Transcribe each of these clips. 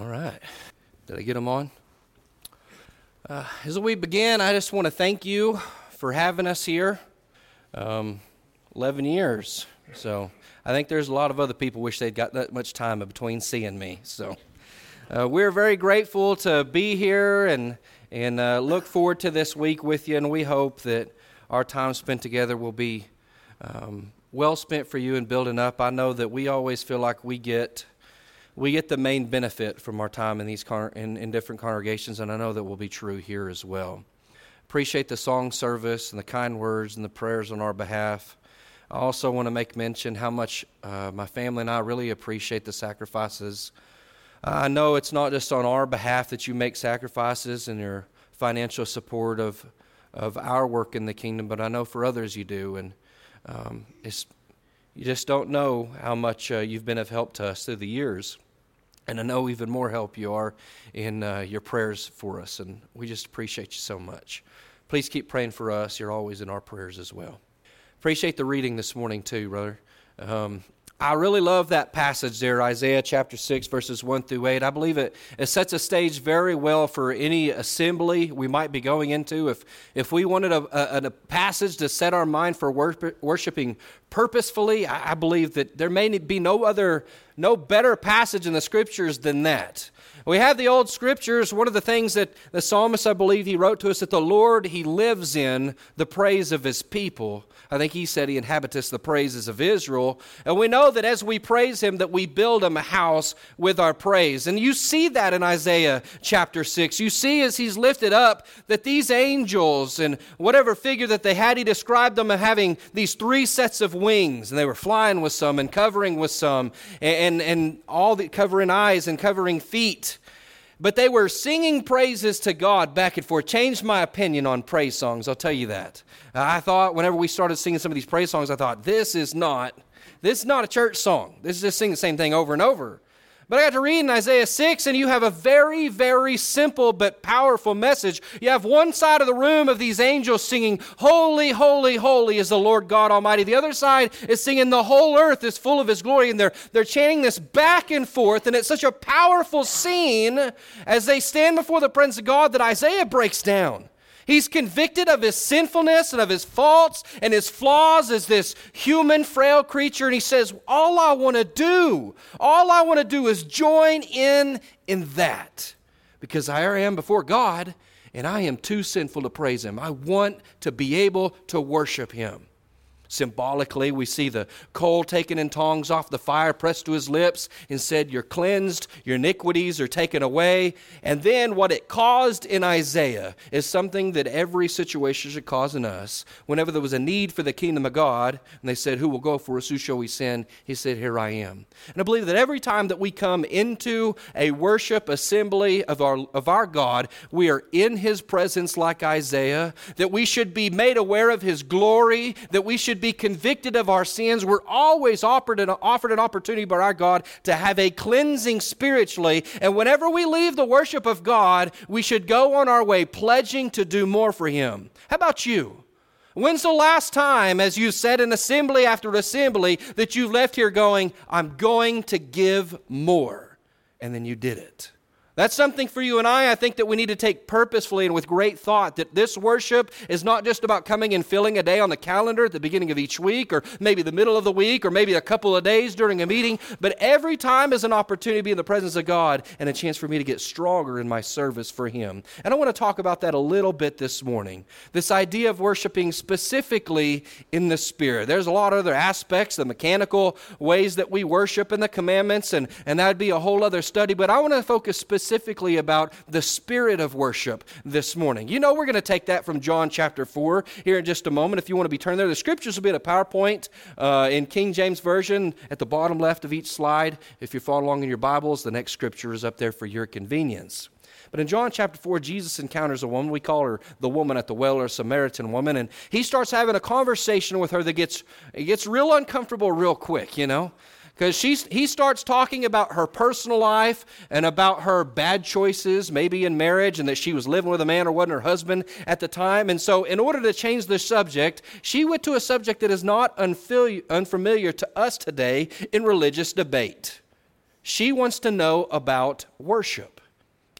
All right. Did I get them on? Uh, as we begin, I just want to thank you for having us here. Um, 11 years. So I think there's a lot of other people wish they'd got that much time between seeing me. So uh, we're very grateful to be here and, and uh, look forward to this week with you. And we hope that our time spent together will be um, well spent for you in building up. I know that we always feel like we get we get the main benefit from our time in these con- in, in different congregations, and I know that will be true here as well. Appreciate the song service and the kind words and the prayers on our behalf. I also want to make mention how much uh, my family and I really appreciate the sacrifices. I know it's not just on our behalf that you make sacrifices and your financial support of of our work in the kingdom, but I know for others you do, and um, it's you just don't know how much uh, you've been of help to us through the years. And I know even more help you are in uh, your prayers for us, and we just appreciate you so much. Please keep praying for us. You're always in our prayers as well. Appreciate the reading this morning, too, brother. Um, I really love that passage there, Isaiah chapter 6, verses 1 through 8. I believe it, it sets a stage very well for any assembly we might be going into. If, if we wanted a, a, a passage to set our mind for worshiping purposefully, I, I believe that there may be no other, no better passage in the scriptures than that. We have the old scriptures. One of the things that the psalmist, I believe, he wrote to us that the Lord, he lives in the praise of his people. I think he said he inhabiteth the praises of Israel. And we know that as we praise him, that we build him a house with our praise. And you see that in Isaiah chapter 6. You see as he's lifted up that these angels and whatever figure that they had, he described them as having these three sets of wings. And they were flying with some and covering with some and, and, and all the covering eyes and covering feet. But they were singing praises to God back and forth. Changed my opinion on praise songs, I'll tell you that. Uh, I thought whenever we started singing some of these praise songs, I thought, this is not, this is not a church song. This is just singing the same thing over and over. But I got to read in Isaiah 6, and you have a very, very simple but powerful message. You have one side of the room of these angels singing, Holy, holy, holy is the Lord God Almighty. The other side is singing, The whole earth is full of His glory. And they're, they're chanting this back and forth, and it's such a powerful scene as they stand before the presence of God that Isaiah breaks down. He's convicted of his sinfulness and of his faults and his flaws as this human, frail creature. And he says, All I want to do, all I want to do is join in in that. Because I am before God and I am too sinful to praise him. I want to be able to worship him. Symbolically, we see the coal taken in tongs off the fire, pressed to his lips, and said, You're cleansed, your iniquities are taken away. And then what it caused in Isaiah is something that every situation should cause in us. Whenever there was a need for the kingdom of God, and they said, Who will go for us? Who shall we send? He said, Here I am. And I believe that every time that we come into a worship assembly of our, of our God, we are in his presence like Isaiah, that we should be made aware of his glory, that we should be convicted of our sins. We're always offered an, offered an opportunity by our God to have a cleansing spiritually. And whenever we leave the worship of God, we should go on our way pledging to do more for Him. How about you? When's the last time, as you said in assembly after assembly, that you left here going, I'm going to give more? And then you did it. That's something for you and I, I think that we need to take purposefully and with great thought that this worship is not just about coming and filling a day on the calendar at the beginning of each week or maybe the middle of the week or maybe a couple of days during a meeting, but every time is an opportunity to be in the presence of God and a chance for me to get stronger in my service for Him. And I want to talk about that a little bit this morning. This idea of worshiping specifically in the Spirit. There's a lot of other aspects, the mechanical ways that we worship and the commandments, and, and that would be a whole other study, but I want to focus specifically specifically about the spirit of worship this morning. You know, we're going to take that from John chapter 4 here in just a moment. If you want to be turned there, the scriptures will be at a PowerPoint uh, in King James Version at the bottom left of each slide. If you follow along in your Bibles, the next scripture is up there for your convenience. But in John chapter 4, Jesus encounters a woman. We call her the woman at the well or Samaritan woman. And he starts having a conversation with her that gets, it gets real uncomfortable real quick, you know because he starts talking about her personal life and about her bad choices, maybe in marriage, and that she was living with a man or wasn't her husband at the time. And so, in order to change the subject, she went to a subject that is not unfamiliar to us today in religious debate. she wants to know about worship.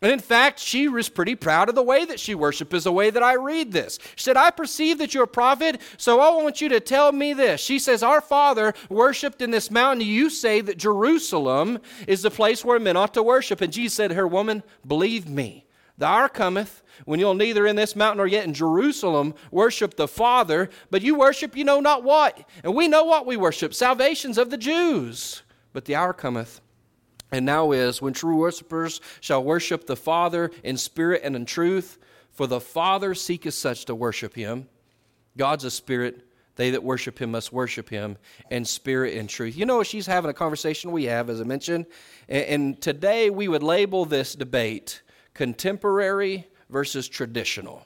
And in fact, she was pretty proud of the way that she worshiped, is the way that I read this. She said, I perceive that you're a prophet, so I want you to tell me this. She says, Our father worshiped in this mountain. You say that Jerusalem is the place where men ought to worship. And Jesus said to her, Woman, believe me, the hour cometh when you'll neither in this mountain nor yet in Jerusalem worship the Father, but you worship you know not what. And we know what we worship salvations of the Jews. But the hour cometh and now is when true worshippers shall worship the Father in spirit and in truth, for the Father seeketh such to worship him. God's a spirit. They that worship him must worship him in spirit and truth. You know, she's having a conversation we have, as I mentioned. And today we would label this debate contemporary versus traditional.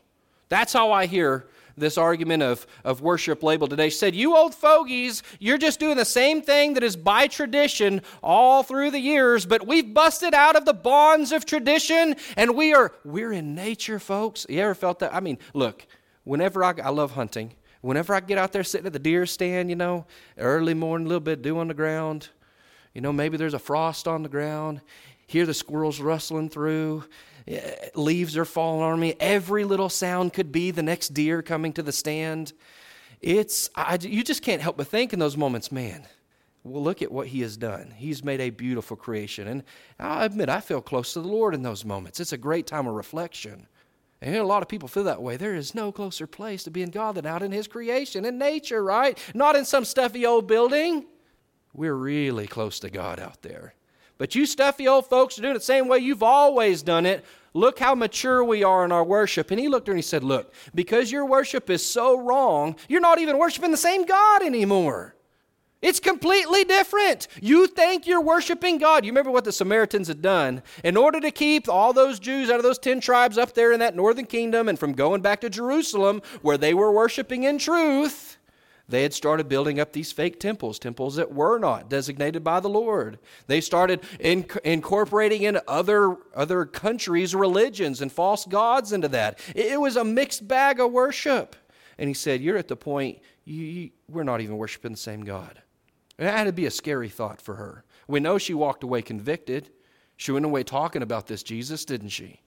That's how I hear this argument of, of worship label today. Said, You old fogies, you're just doing the same thing that is by tradition all through the years, but we've busted out of the bonds of tradition and we are, we're in nature, folks. You ever felt that? I mean, look, whenever I, I love hunting, whenever I get out there sitting at the deer stand, you know, early morning, a little bit dew on the ground, you know, maybe there's a frost on the ground, hear the squirrels rustling through, Eh, leaves are falling on me. Every little sound could be the next deer coming to the stand. It's, I, you just can't help but think in those moments, man, well, look at what he has done. He's made a beautiful creation. And I admit, I feel close to the Lord in those moments. It's a great time of reflection. And a lot of people feel that way. There is no closer place to be in God than out in His creation, in nature, right? Not in some stuffy old building. We're really close to God out there. But you stuffy old folks are doing it the same way you've always done it. Look how mature we are in our worship. And he looked at her and he said, Look, because your worship is so wrong, you're not even worshiping the same God anymore. It's completely different. You think you're worshiping God. You remember what the Samaritans had done? In order to keep all those Jews out of those 10 tribes up there in that northern kingdom and from going back to Jerusalem, where they were worshiping in truth, they had started building up these fake temples, temples that were not designated by the Lord. They started in, incorporating in other, other countries' religions and false gods into that. It, it was a mixed bag of worship. And he said, You're at the point, you, you, we're not even worshiping the same God. And that had to be a scary thought for her. We know she walked away convicted. She went away talking about this Jesus, didn't she?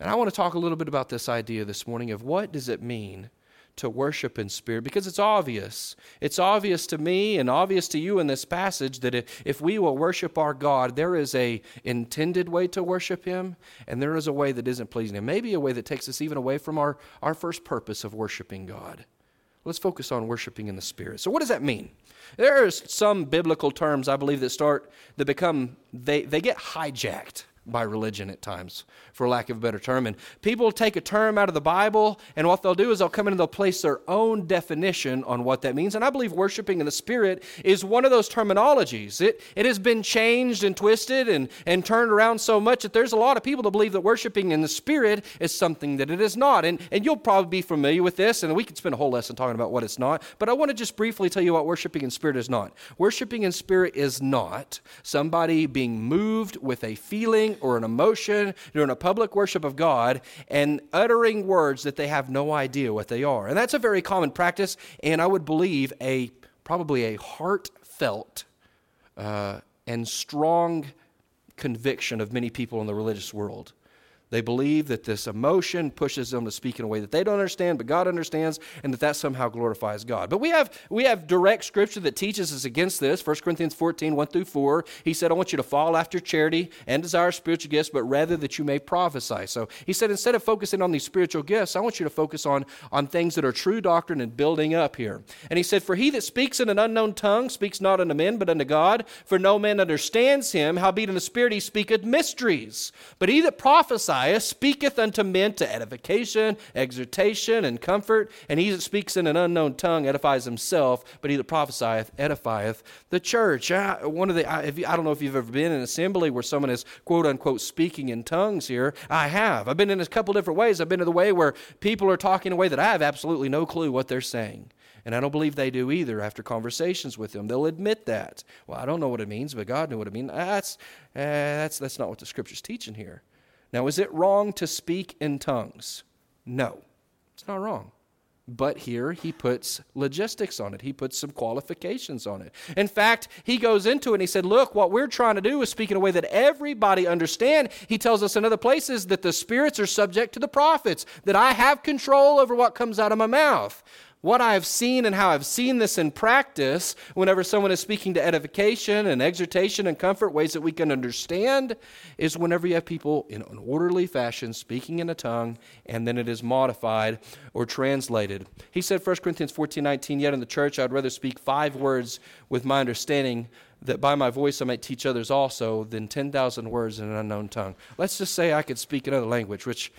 And I want to talk a little bit about this idea this morning of what does it mean to worship in spirit because it's obvious. It's obvious to me and obvious to you in this passage that if we will worship our God, there is a intended way to worship him and there is a way that isn't pleasing him. Maybe a way that takes us even away from our, our first purpose of worshiping God. Let's focus on worshiping in the spirit. So what does that mean? There are some biblical terms I believe that start that become they, they get hijacked by religion at times, for lack of a better term. And people take a term out of the Bible, and what they'll do is they'll come in and they'll place their own definition on what that means. And I believe worshiping in the Spirit is one of those terminologies. It, it has been changed and twisted and, and turned around so much that there's a lot of people that believe that worshiping in the Spirit is something that it is not. And, and you'll probably be familiar with this, and we could spend a whole lesson talking about what it's not. But I want to just briefly tell you what worshiping in spirit is not. Worshiping in spirit is not somebody being moved with a feeling or an emotion during a public worship of God and uttering words that they have no idea what they are. And that's a very common practice, and I would believe a probably a heartfelt uh, and strong conviction of many people in the religious world. They believe that this emotion pushes them to speak in a way that they don't understand, but God understands, and that that somehow glorifies God. But we have, we have direct scripture that teaches us against this. 1 Corinthians 14, 1 through 4. He said, I want you to fall after charity and desire spiritual gifts, but rather that you may prophesy. So he said, instead of focusing on these spiritual gifts, I want you to focus on, on things that are true doctrine and building up here. And he said, For he that speaks in an unknown tongue speaks not unto men, but unto God, for no man understands him. Howbeit in the Spirit he speaketh mysteries. But he that prophesies, speaketh unto men to edification, exhortation, and comfort. And he that speaks in an unknown tongue edifies himself, but he that prophesieth edifieth the church. I, one of the I, I don't know if you've ever been in an assembly where someone is quote unquote speaking in tongues here. I have. I've been in a couple different ways. I've been to the way where people are talking in a way that I have absolutely no clue what they're saying. And I don't believe they do either after conversations with them. They'll admit that. Well, I don't know what it means, but God knew what it means. That's, uh, that's, that's not what the scripture's teaching here. Now, is it wrong to speak in tongues? No, it's not wrong. But here he puts logistics on it. He puts some qualifications on it. In fact, he goes into it and he said, Look, what we're trying to do is speak in a way that everybody understand. He tells us in other places that the spirits are subject to the prophets, that I have control over what comes out of my mouth. What I've seen and how I've seen this in practice, whenever someone is speaking to edification and exhortation and comfort, ways that we can understand, is whenever you have people in an orderly fashion speaking in a tongue and then it is modified or translated. He said, 1 Corinthians 14 19, yet in the church I'd rather speak five words with my understanding that by my voice I might teach others also than 10,000 words in an unknown tongue. Let's just say I could speak another language, which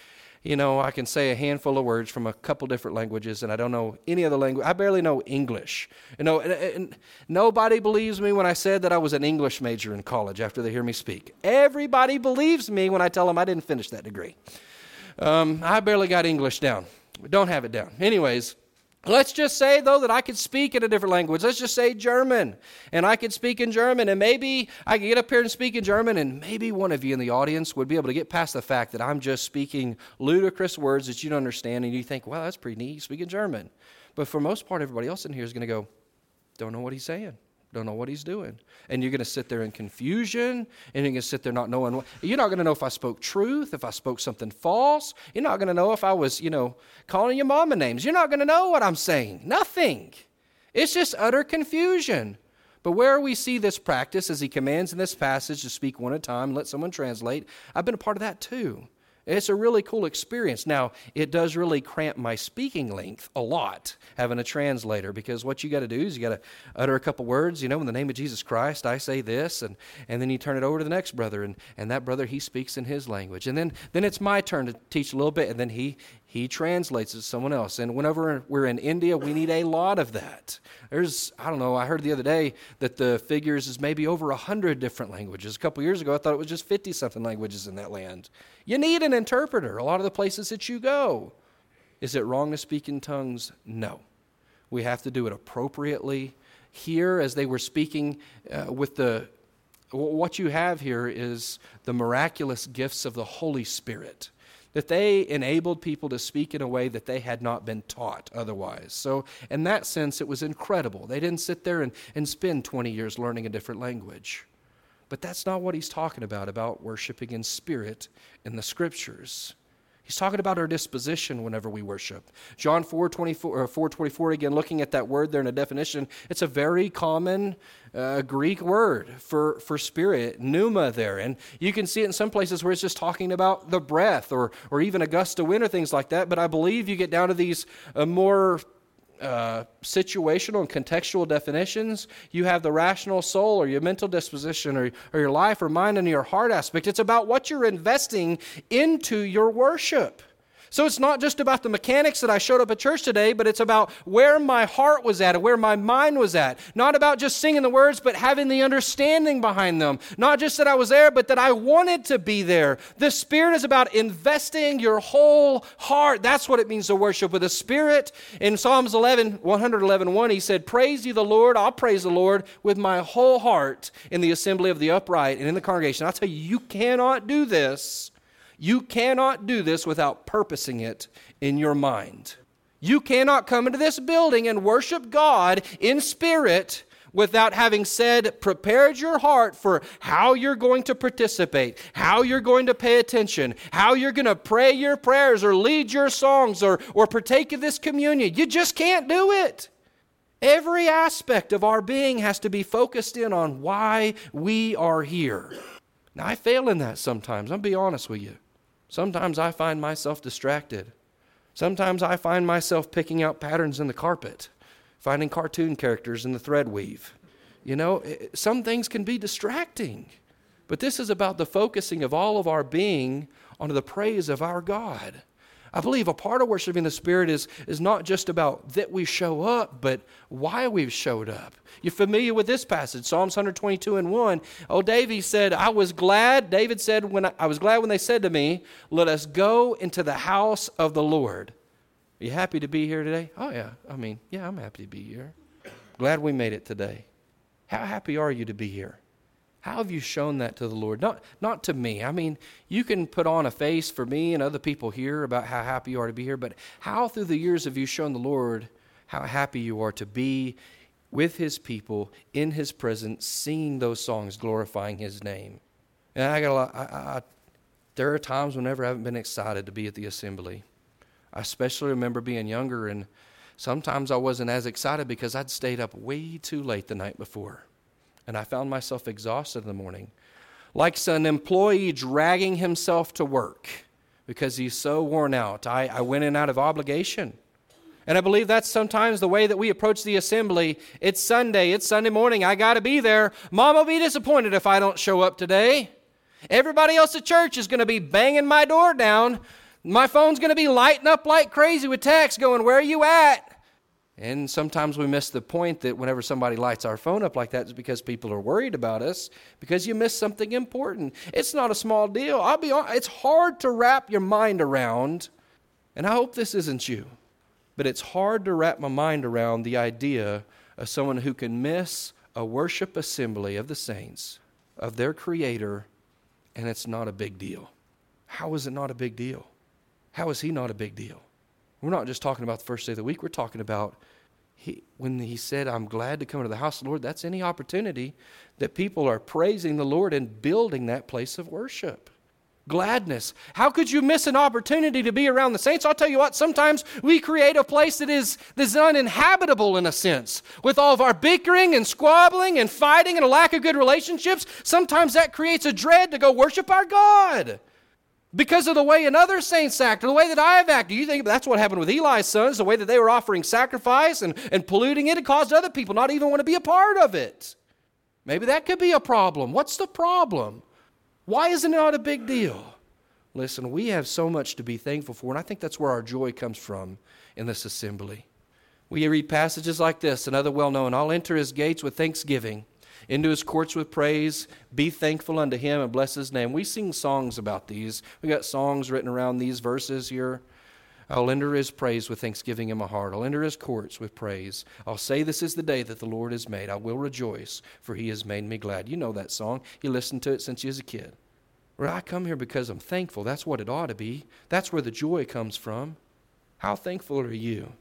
you know, I can say a handful of words from a couple different languages, and I don't know any other language. I barely know English. You know, and, and nobody believes me when I said that I was an English major in college after they hear me speak. Everybody believes me when I tell them I didn't finish that degree. Um, I barely got English down. Don't have it down. Anyways, Let's just say, though, that I could speak in a different language. Let's just say German, and I could speak in German, and maybe I could get up here and speak in German, and maybe one of you in the audience would be able to get past the fact that I'm just speaking ludicrous words that you don't understand, and you think, well, that's pretty neat, speaking German. But for most part, everybody else in here is going to go, don't know what he's saying don't know what he's doing. And you're going to sit there in confusion, and you're going to sit there not knowing what. You're not going to know if I spoke truth, if I spoke something false. You're not going to know if I was, you know, calling your mama names. You're not going to know what I'm saying. Nothing. It's just utter confusion. But where we see this practice, as he commands in this passage to speak one at a time, let someone translate, I've been a part of that too. It's a really cool experience. Now, it does really cramp my speaking length a lot having a translator because what you got to do is you got to utter a couple words, you know, in the name of Jesus Christ, I say this, and, and then you turn it over to the next brother, and, and that brother, he speaks in his language. And then, then it's my turn to teach a little bit, and then he, he translates it to someone else. And whenever we're in India, we need a lot of that. There's, I don't know, I heard the other day that the figures is maybe over 100 different languages. A couple years ago, I thought it was just 50 something languages in that land. You need an interpreter a lot of the places that you go. Is it wrong to speak in tongues? No. We have to do it appropriately. Here, as they were speaking uh, with the what you have here is the miraculous gifts of the Holy Spirit that they enabled people to speak in a way that they had not been taught otherwise. So, in that sense, it was incredible. They didn't sit there and, and spend 20 years learning a different language. But that's not what he's talking about, about worshiping in spirit in the scriptures. He's talking about our disposition whenever we worship. John 4 24, 4 24, again, looking at that word there in a definition, it's a very common uh, Greek word for, for spirit, pneuma there. And you can see it in some places where it's just talking about the breath or, or even a gust of wind or things like that. But I believe you get down to these uh, more uh, situational and contextual definitions. You have the rational soul or your mental disposition or, or your life or mind and your heart aspect. It's about what you're investing into your worship. So it's not just about the mechanics that I showed up at church today, but it's about where my heart was at and where my mind was at. Not about just singing the words, but having the understanding behind them. Not just that I was there, but that I wanted to be there. The Spirit is about investing your whole heart. That's what it means to worship with the Spirit. In Psalms 11, 111, 1, he said, Praise you the Lord. I'll praise the Lord with my whole heart in the assembly of the upright and in the congregation. I'll tell you, you cannot do this you cannot do this without purposing it in your mind. You cannot come into this building and worship God in spirit without having said, prepared your heart for how you're going to participate, how you're going to pay attention, how you're going to pray your prayers or lead your songs or, or partake of this communion. You just can't do it. Every aspect of our being has to be focused in on why we are here. Now, I fail in that sometimes. I'll be honest with you. Sometimes I find myself distracted. Sometimes I find myself picking out patterns in the carpet, finding cartoon characters in the thread weave. You know, some things can be distracting, but this is about the focusing of all of our being onto the praise of our God. I believe a part of worshiping the Spirit is, is not just about that we show up, but why we've showed up. You're familiar with this passage, Psalms 122 and 1. Oh, David said, I was glad, David said, when I, I was glad when they said to me, Let us go into the house of the Lord. Are you happy to be here today? Oh, yeah. I mean, yeah, I'm happy to be here. Glad we made it today. How happy are you to be here? How have you shown that to the Lord? Not, not to me. I mean, you can put on a face for me and other people here about how happy you are to be here, but how through the years have you shown the Lord how happy you are to be with His people in His presence, singing those songs, glorifying His name? And I got a lot. I, I, there are times whenever I haven't been excited to be at the assembly. I especially remember being younger, and sometimes I wasn't as excited because I'd stayed up way too late the night before and I found myself exhausted in the morning, like an employee dragging himself to work because he's so worn out. I, I went in out of obligation. And I believe that's sometimes the way that we approach the assembly. It's Sunday, it's Sunday morning, I got to be there. Mom will be disappointed if I don't show up today. Everybody else at church is going to be banging my door down. My phone's going to be lighting up like crazy with texts going, Where are you at? And sometimes we miss the point that whenever somebody lights our phone up like that, it's because people are worried about us because you missed something important. It's not a small deal. I'll be honest, it's hard to wrap your mind around, and I hope this isn't you, but it's hard to wrap my mind around the idea of someone who can miss a worship assembly of the saints, of their Creator, and it's not a big deal. How is it not a big deal? How is He not a big deal? We're not just talking about the first day of the week, we're talking about he, when he said, I'm glad to come into the house of the Lord, that's any opportunity that people are praising the Lord and building that place of worship. Gladness. How could you miss an opportunity to be around the saints? I'll tell you what, sometimes we create a place that is, that is uninhabitable in a sense. With all of our bickering and squabbling and fighting and a lack of good relationships, sometimes that creates a dread to go worship our God because of the way another saints act or the way that I have acted. You think that's what happened with Eli's sons, the way that they were offering sacrifice and, and polluting it, it caused other people not even want to be a part of it. Maybe that could be a problem. What's the problem? Why isn't it not a big deal? Listen, we have so much to be thankful for, and I think that's where our joy comes from in this assembly. We read passages like this, another well known I'll enter his gates with thanksgiving into his courts with praise. Be thankful unto him and bless his name. We sing songs about these. We got songs written around these verses here. I'll enter his praise with thanksgiving in my heart. I'll enter his courts with praise. I'll say, This is the day that the Lord has made. I will rejoice, for he has made me glad. You know that song. You listened to it since you was a kid. I come here because I'm thankful. That's what it ought to be. That's where the joy comes from. How thankful are you?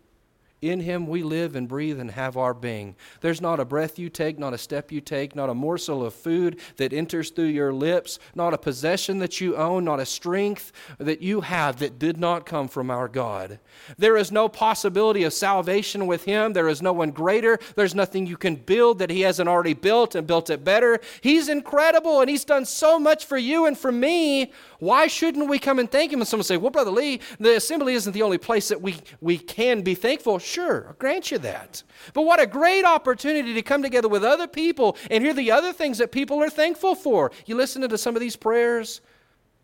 In him we live and breathe and have our being. There's not a breath you take, not a step you take, not a morsel of food that enters through your lips, not a possession that you own, not a strength that you have that did not come from our God. There is no possibility of salvation with him. There is no one greater. There's nothing you can build that he hasn't already built and built it better. He's incredible and he's done so much for you and for me. Why shouldn't we come and thank him? And someone say, Well, Brother Lee, the assembly isn't the only place that we, we can be thankful. Sure, I'll grant you that. But what a great opportunity to come together with other people and hear the other things that people are thankful for. You listen to some of these prayers,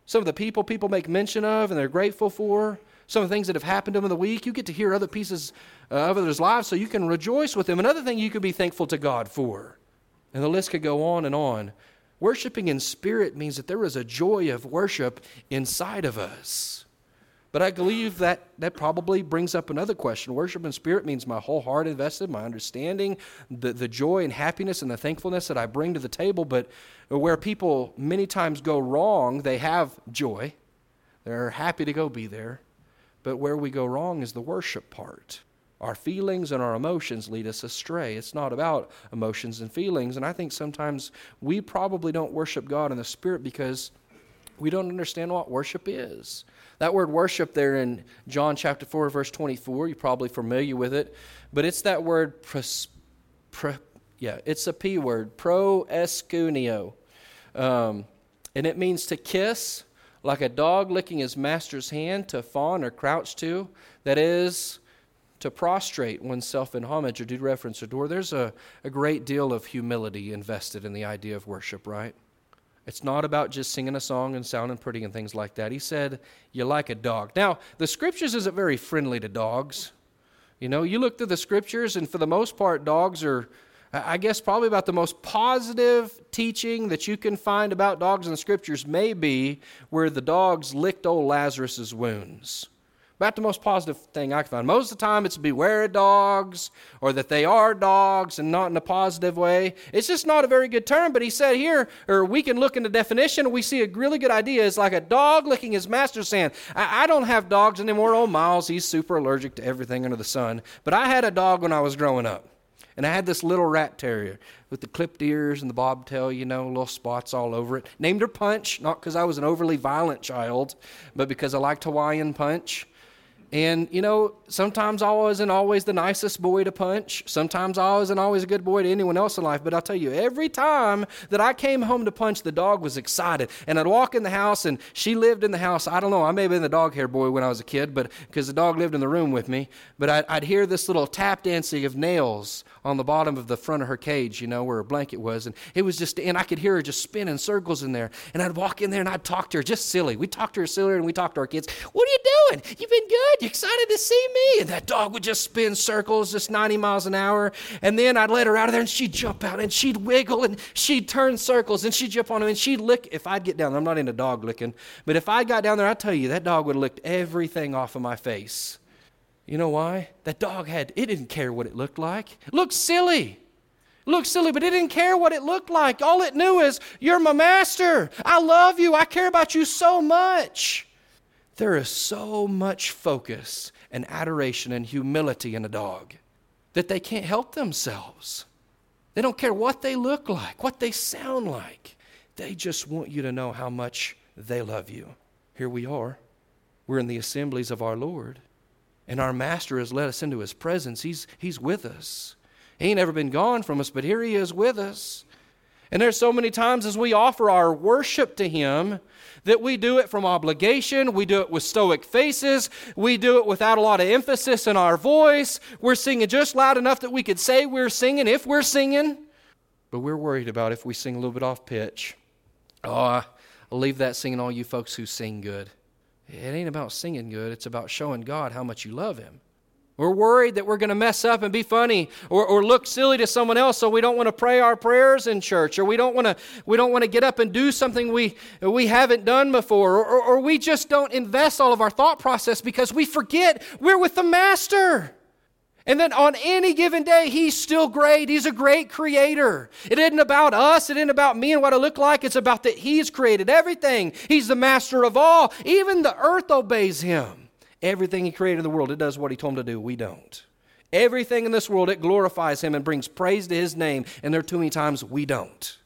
some of the people people make mention of and they're grateful for, some of the things that have happened to them in the week. You get to hear other pieces uh, of others' lives so you can rejoice with them. Another thing you could be thankful to God for. And the list could go on and on. Worshiping in spirit means that there is a joy of worship inside of us. But I believe that that probably brings up another question. Worship in spirit means my whole heart invested, my understanding, the, the joy and happiness and the thankfulness that I bring to the table. But where people many times go wrong, they have joy. They're happy to go be there. But where we go wrong is the worship part. Our feelings and our emotions lead us astray. It's not about emotions and feelings. And I think sometimes we probably don't worship God in the Spirit because we don't understand what worship is. That word worship there in John chapter 4, verse 24, you're probably familiar with it, but it's that word, pros, pro, yeah, it's a P word, proskuneo. Um, and it means to kiss, like a dog licking his master's hand, to fawn or crouch to. That is, to prostrate oneself in homage or do reference or adore. There's a, a great deal of humility invested in the idea of worship, right? It's not about just singing a song and sounding pretty and things like that. He said, You like a dog. Now, the scriptures isn't very friendly to dogs. You know, you look through the scriptures, and for the most part, dogs are, I guess, probably about the most positive teaching that you can find about dogs in the scriptures may be where the dogs licked old Lazarus's wounds. About the most positive thing I can find. Most of the time, it's beware of dogs or that they are dogs and not in a positive way. It's just not a very good term, but he said here, or we can look in the definition, and we see a really good idea. It's like a dog licking his master's hand. I, I don't have dogs anymore. Oh, Miles, he's super allergic to everything under the sun. But I had a dog when I was growing up. And I had this little rat terrier with the clipped ears and the bobtail, you know, little spots all over it. Named her Punch, not because I was an overly violent child, but because I liked Hawaiian Punch. And, you know, sometimes I wasn't always the nicest boy to punch. Sometimes I wasn't always a good boy to anyone else in life. But I'll tell you, every time that I came home to punch, the dog was excited. And I'd walk in the house, and she lived in the house. I don't know, I may have been the dog hair boy when I was a kid, but because the dog lived in the room with me. But I'd, I'd hear this little tap dancing of nails on the bottom of the front of her cage, you know, where her blanket was. And it was just, and I could hear her just spinning circles in there. And I'd walk in there and I'd talk to her just silly. We talked to her silly and we talked to our kids. What are you doing? You've been good. You excited to see me? And that dog would just spin circles, just 90 miles an hour. And then I'd let her out of there and she'd jump out and she'd wiggle and she'd turn circles and she'd jump on him and she'd lick. If I'd get down there, I'm not into dog licking, but if I got down there, I tell you, that dog would have licked everything off of my face. You know why? That dog had, it didn't care what it looked like. It looked silly. Looked silly, but it didn't care what it looked like. All it knew is, You're my master. I love you. I care about you so much. There is so much focus and adoration and humility in a dog that they can't help themselves. They don't care what they look like, what they sound like. They just want you to know how much they love you. Here we are. We're in the assemblies of our Lord. And our Master has led us into His presence. He's, he's with us. He ain't never been gone from us, but here He is with us. And there's so many times as we offer our worship to Him that we do it from obligation, we do it with stoic faces, we do it without a lot of emphasis in our voice. We're singing just loud enough that we could say we're singing if we're singing, but we're worried about if we sing a little bit off pitch. Oh, I'll leave that singing all you folks who sing good. It ain't about singing good, it's about showing God how much you love Him. We're worried that we're going to mess up and be funny or, or look silly to someone else, so we don't want to pray our prayers in church, or we don't want to we don't want to get up and do something we we haven't done before, or, or, or we just don't invest all of our thought process because we forget we're with the Master. And then on any given day, He's still great. He's a great creator. It isn't about us, it isn't about me and what I look like. It's about that He's created everything. He's the master of all. Even the earth obeys Him. Everything He created in the world, it does what He told Him to do. We don't. Everything in this world, it glorifies Him and brings praise to His name. And there are too many times we don't.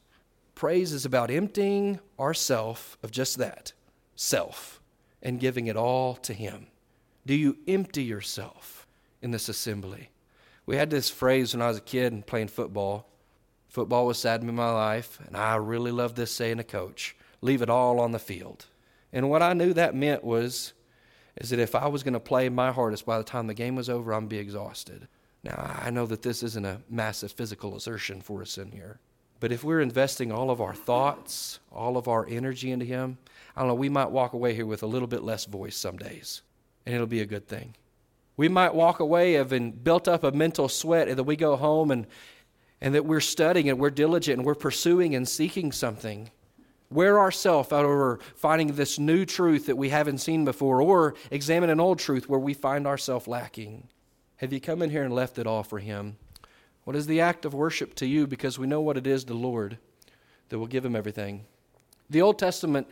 Praise is about emptying ourself of just that self and giving it all to Him. Do you empty yourself? in this assembly. We had this phrase when I was a kid and playing football. Football was sad in my life, and I really loved this saying to coach leave it all on the field. And what I knew that meant was is that if I was going to play my hardest by the time the game was over, I'm be exhausted. Now, I know that this isn't a massive physical assertion for us in here. But if we're investing all of our thoughts, all of our energy into Him, I don't know, we might walk away here with a little bit less voice some days. And it'll be a good thing. We might walk away having built up a mental sweat and that we go home and, and that we're studying and we're diligent and we're pursuing and seeking something. Wear ourselves out over finding this new truth that we haven't seen before or examine an old truth where we find ourselves lacking. Have you come in here and left it all for Him? What is the act of worship to you? Because we know what it is the Lord that will give Him everything. The Old Testament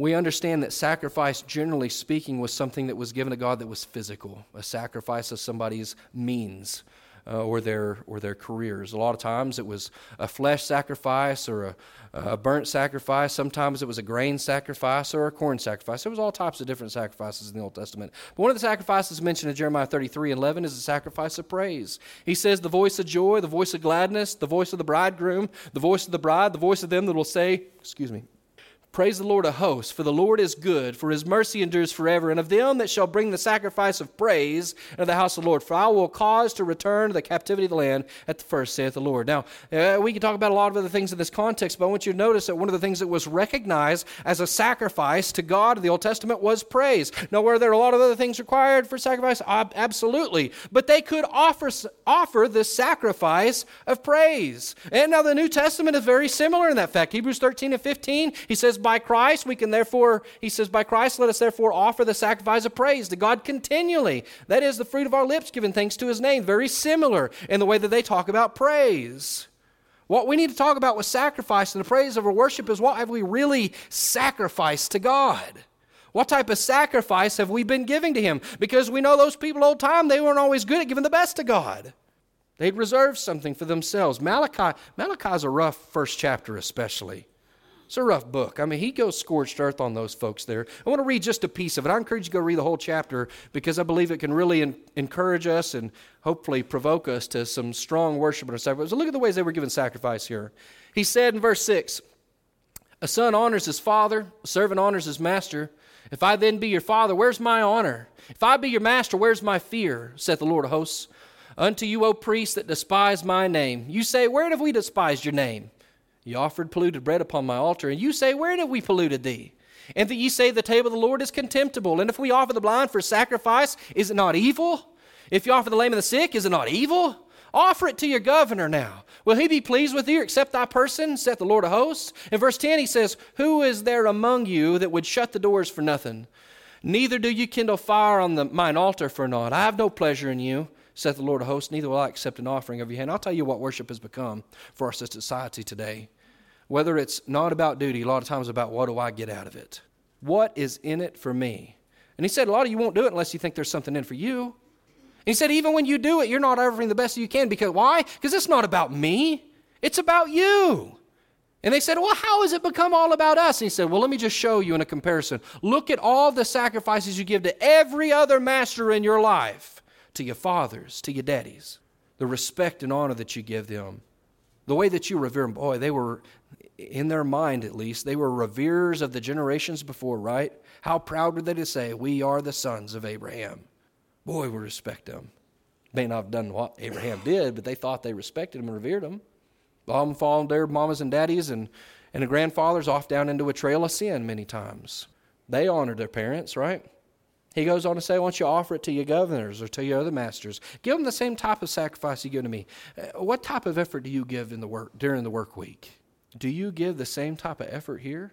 we understand that sacrifice, generally speaking, was something that was given to God that was physical, a sacrifice of somebody's means. Uh, or their or their careers. A lot of times it was a flesh sacrifice or a, a, burnt sacrifice. Sometimes it was a grain sacrifice or a corn sacrifice. There was all types of different sacrifices in the Old Testament. But one of the sacrifices mentioned in Jeremiah 33 and 11 is the sacrifice of praise. He says, "The voice of joy, the voice of gladness, the voice of the bridegroom, the voice of the bride, the voice of them that will say, excuse me, Praise the Lord of hosts, for the Lord is good, for his mercy endures forever. And of them that shall bring the sacrifice of praise into the house of the Lord, for I will cause to return to the captivity of the land at the first, saith the Lord. Now, uh, we can talk about a lot of other things in this context, but I want you to notice that one of the things that was recognized as a sacrifice to God in the Old Testament was praise. Now, were there a lot of other things required for sacrifice? Absolutely. But they could offer, offer the sacrifice of praise. And now the New Testament is very similar in that fact. Hebrews 13 and 15, he says, by Christ, we can therefore, he says, by Christ, let us therefore offer the sacrifice of praise to God continually. That is the fruit of our lips, giving thanks to his name. Very similar in the way that they talk about praise. What we need to talk about with sacrifice and the praise of our worship is what have we really sacrificed to God? What type of sacrifice have we been giving to Him? Because we know those people old time, they weren't always good at giving the best to God. They'd reserve something for themselves. Malachi, Malachi's a rough first chapter, especially. It's a rough book. I mean, he goes scorched earth on those folks there. I want to read just a piece of it. I encourage you to go read the whole chapter because I believe it can really in, encourage us and hopefully provoke us to some strong worship and sacrifice. So look at the ways they were given sacrifice here. He said in verse 6 A son honors his father, a servant honors his master. If I then be your father, where's my honor? If I be your master, where's my fear? saith the Lord of hosts. Unto you, O priests that despise my name. You say, Where have we despised your name? You offered polluted bread upon my altar, and you say, Wherein have we polluted thee? And that ye say, The table of the Lord is contemptible. And if we offer the blind for sacrifice, is it not evil? If you offer the lame and the sick, is it not evil? Offer it to your governor now. Will he be pleased with you, Accept thy person, saith the Lord of hosts? In verse 10, he says, Who is there among you that would shut the doors for nothing? Neither do you kindle fire on the, mine altar for naught. I have no pleasure in you, saith the Lord of hosts, neither will I accept an offering of your hand. I'll tell you what worship has become for our society today. Whether it's not about duty, a lot of times about what do I get out of it? What is in it for me? And he said, A lot of you won't do it unless you think there's something in for you. He said, even when you do it, you're not offering the best you can. Because why? Because it's not about me, it's about you. And they said, Well, how has it become all about us? And he said, Well, let me just show you in a comparison. Look at all the sacrifices you give to every other master in your life, to your fathers, to your daddies, the respect and honor that you give them, the way that you revere them. Boy, they were, in their mind at least, they were reveres of the generations before, right? How proud were they to say, We are the sons of Abraham? Boy, we respect them. May not have done what Abraham did, but they thought they respected him and revered him. Mom followed their mamas and daddies and, and the grandfathers off down into a trail of sin many times. They honored their parents, right? He goes on to say, Why don't you offer it to your governors or to your other masters? Give them the same type of sacrifice you give to me. Uh, what type of effort do you give in the work during the work week? Do you give the same type of effort here?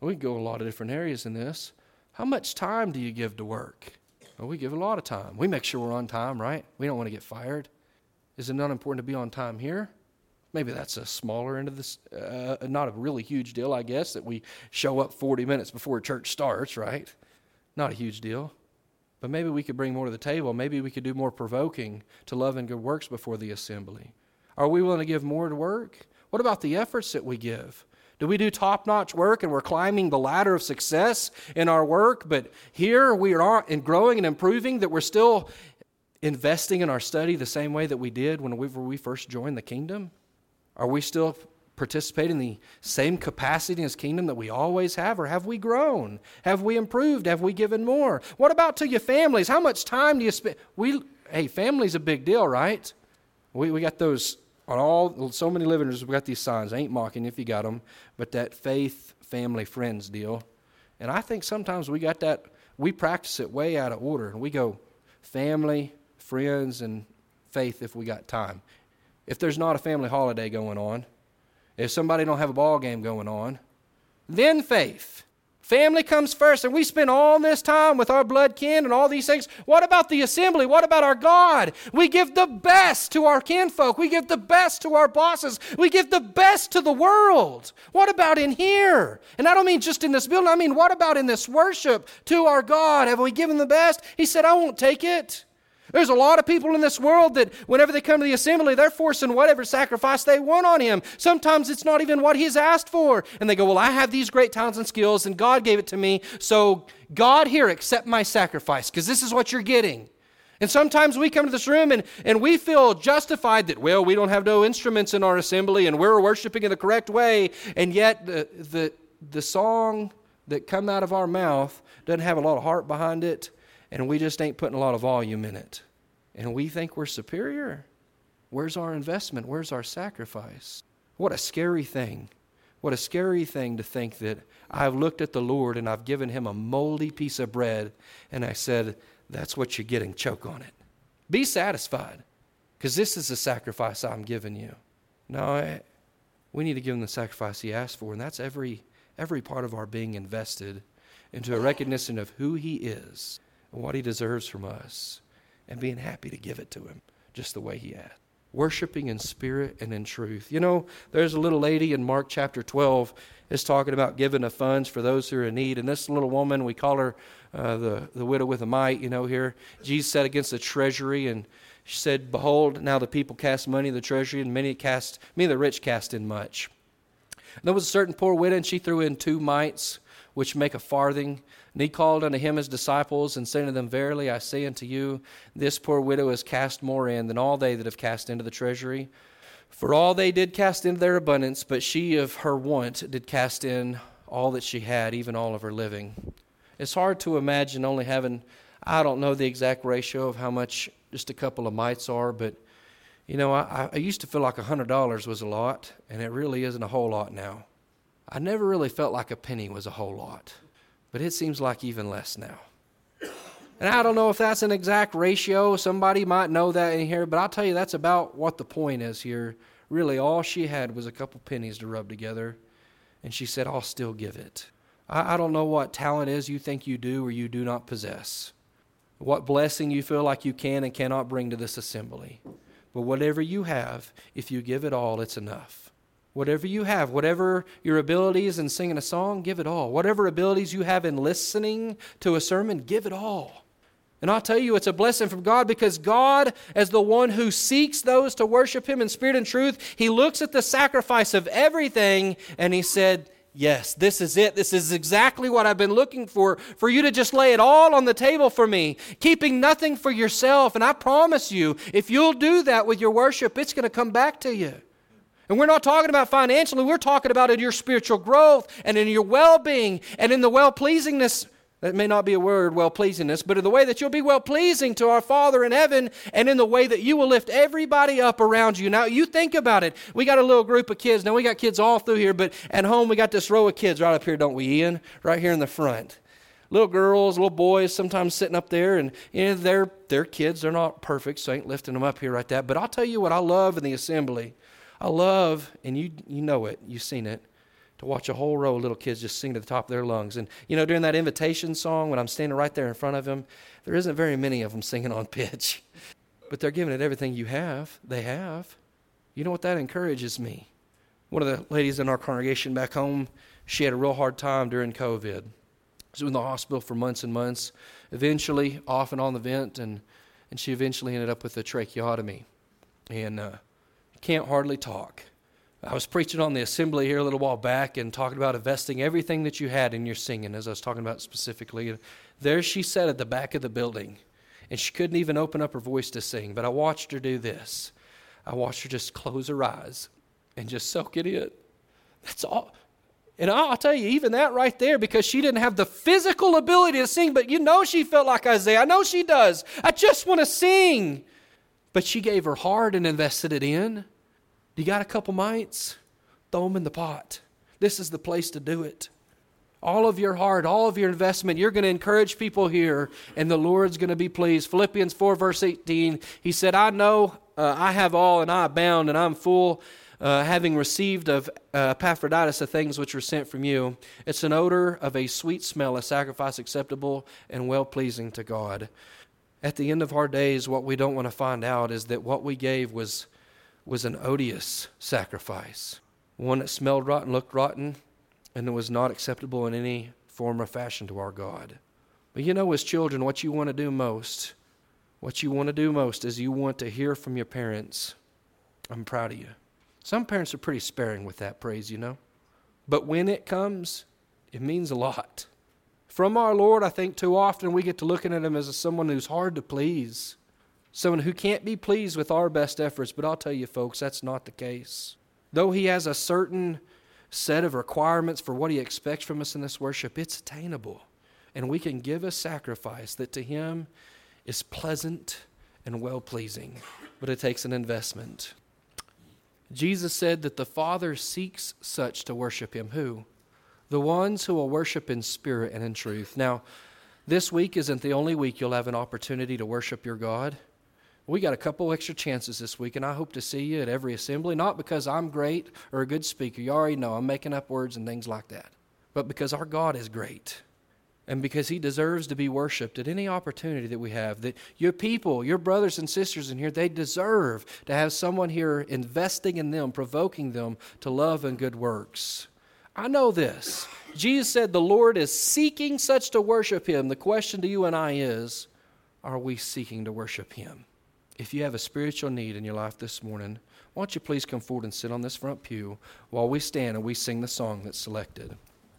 We go a lot of different areas in this. How much time do you give to work? Well, we give a lot of time. We make sure we're on time, right? We don't want to get fired. Is it not important to be on time here? Maybe that's a smaller end of this, uh, not a really huge deal, I guess, that we show up 40 minutes before church starts, right? Not a huge deal. But maybe we could bring more to the table. Maybe we could do more provoking to love and good works before the assembly. Are we willing to give more to work? What about the efforts that we give? Do we do top notch work and we're climbing the ladder of success in our work, but here we are in growing and improving that we're still investing in our study the same way that we did when we, we first joined the kingdom? Are we still participating in the same capacity as kingdom that we always have, or have we grown? Have we improved? Have we given more? What about to your families? How much time do you spend? We, hey, family's a big deal, right? We, we got those on all so many living rooms, we got these signs. I ain't mocking if you got them, but that faith, family, friends deal. And I think sometimes we got that. We practice it way out of order, and we go family, friends, and faith if we got time. If there's not a family holiday going on, if somebody don't have a ball game going on, then faith. Family comes first, and we spend all this time with our blood kin and all these things. What about the assembly? What about our God? We give the best to our kinfolk. We give the best to our bosses. We give the best to the world. What about in here? And I don't mean just in this building, I mean, what about in this worship to our God? Have we given the best? He said, I won't take it. There's a lot of people in this world that whenever they come to the assembly, they're forcing whatever sacrifice they want on him. Sometimes it's not even what he's asked for. And they go, Well, I have these great talents and skills, and God gave it to me. So, God, here, accept my sacrifice, because this is what you're getting. And sometimes we come to this room and, and we feel justified that, well, we don't have no instruments in our assembly and we're worshiping in the correct way. And yet, the, the, the song that come out of our mouth doesn't have a lot of heart behind it and we just ain't putting a lot of volume in it. And we think we're superior. Where's our investment? Where's our sacrifice? What a scary thing. What a scary thing to think that I've looked at the Lord and I've given him a moldy piece of bread and I said, That's what you're getting, choke on it. Be satisfied because this is the sacrifice I'm giving you. No, we need to give him the sacrifice he asked for, and that's every every part of our being invested into a recognition of who He is and what He deserves from us, and being happy to give it to Him just the way He has. Worshiping in spirit and in truth. You know, there's a little lady in Mark chapter 12 is talking about giving of funds for those who are in need. And this little woman, we call her uh, the, the widow with a mite, you know, here. Jesus said against the treasury, and she said, Behold, now the people cast money in the treasury, and many cast, many of the rich cast in much. And there was a certain poor widow, and she threw in two mites, which make a farthing. And he called unto him his disciples, and said unto them, Verily I say unto you, this poor widow has cast more in than all they that have cast into the treasury. For all they did cast into their abundance, but she of her want did cast in all that she had, even all of her living. It's hard to imagine only having, I don't know the exact ratio of how much just a couple of mites are, but you know, I, I used to feel like a $100 was a lot, and it really isn't a whole lot now. I never really felt like a penny was a whole lot, but it seems like even less now. And I don't know if that's an exact ratio. Somebody might know that in here, but I'll tell you that's about what the point is here. Really, all she had was a couple pennies to rub together, and she said, I'll still give it. I, I don't know what talent is you think you do or you do not possess, what blessing you feel like you can and cannot bring to this assembly. But whatever you have, if you give it all, it's enough. Whatever you have, whatever your abilities in singing a song, give it all. Whatever abilities you have in listening to a sermon, give it all. And I'll tell you, it's a blessing from God because God, as the one who seeks those to worship Him in spirit and truth, He looks at the sacrifice of everything and He said, Yes, this is it. This is exactly what I've been looking for. For you to just lay it all on the table for me, keeping nothing for yourself. And I promise you, if you'll do that with your worship, it's going to come back to you. And we're not talking about financially, we're talking about in your spiritual growth and in your well being and in the well pleasingness that may not be a word, well pleasingness, but in the way that you'll be well pleasing to our Father in heaven and in the way that you will lift everybody up around you. Now, you think about it. We got a little group of kids. Now, we got kids all through here, but at home, we got this row of kids right up here, don't we, Ian? Right here in the front. Little girls, little boys, sometimes sitting up there, and you know, they're, they're kids. They're not perfect, so I ain't lifting them up here right that. But I'll tell you what I love in the assembly. I love, and you, you know it, you've seen it to watch a whole row of little kids just sing to the top of their lungs. And, you know, during that invitation song, when I'm standing right there in front of them, there isn't very many of them singing on pitch. But they're giving it everything you have. They have. You know what? That encourages me. One of the ladies in our congregation back home, she had a real hard time during COVID. She was in the hospital for months and months, eventually off and on the vent, and, and she eventually ended up with a tracheotomy. And uh, can't hardly talk. I was preaching on the assembly here a little while back and talking about investing everything that you had in your singing, as I was talking about specifically. There she sat at the back of the building, and she couldn't even open up her voice to sing. But I watched her do this. I watched her just close her eyes and just soak it in. That's all. And I'll tell you, even that right there, because she didn't have the physical ability to sing, but you know she felt like Isaiah. I know she does. I just want to sing. But she gave her heart and invested it in. You got a couple mites? Throw them in the pot. This is the place to do it. All of your heart, all of your investment, you're going to encourage people here, and the Lord's going to be pleased. Philippians 4, verse 18, he said, I know uh, I have all, and I abound, and I'm full, uh, having received of uh, Epaphroditus the things which were sent from you. It's an odor of a sweet smell, a sacrifice acceptable and well pleasing to God. At the end of our days, what we don't want to find out is that what we gave was was an odious sacrifice, one that smelled rotten, looked rotten, and it was not acceptable in any form or fashion to our God. But you know, as children, what you want to do most, what you want to do most is you want to hear from your parents, I'm proud of you. Some parents are pretty sparing with that praise, you know. But when it comes, it means a lot. From our Lord, I think too often we get to looking at him as someone who's hard to please someone who can't be pleased with our best efforts. But I'll tell you, folks, that's not the case. Though He has a certain set of requirements for what He expects from us in this worship, it's attainable. And we can give a sacrifice that to Him is pleasant and well pleasing, but it takes an investment. Jesus said that the Father seeks such to worship Him. Who? The ones who will worship in spirit and in truth. Now, this week isn't the only week you'll have an opportunity to worship your God. We got a couple extra chances this week, and I hope to see you at every assembly, not because I'm great or a good speaker. You already know I'm making up words and things like that. but because our God is great and because he deserves to be worshiped at any opportunity that we have. That your people, your brothers and sisters in here, they deserve to have someone here investing in them, provoking them to love and good works. I know this. Jesus said the Lord is seeking such to worship him. The question to you and I is are we seeking to worship him? If you have a spiritual need in your life this morning, why don't you please come forward and sit on this front pew while we stand and we sing the song that's selected?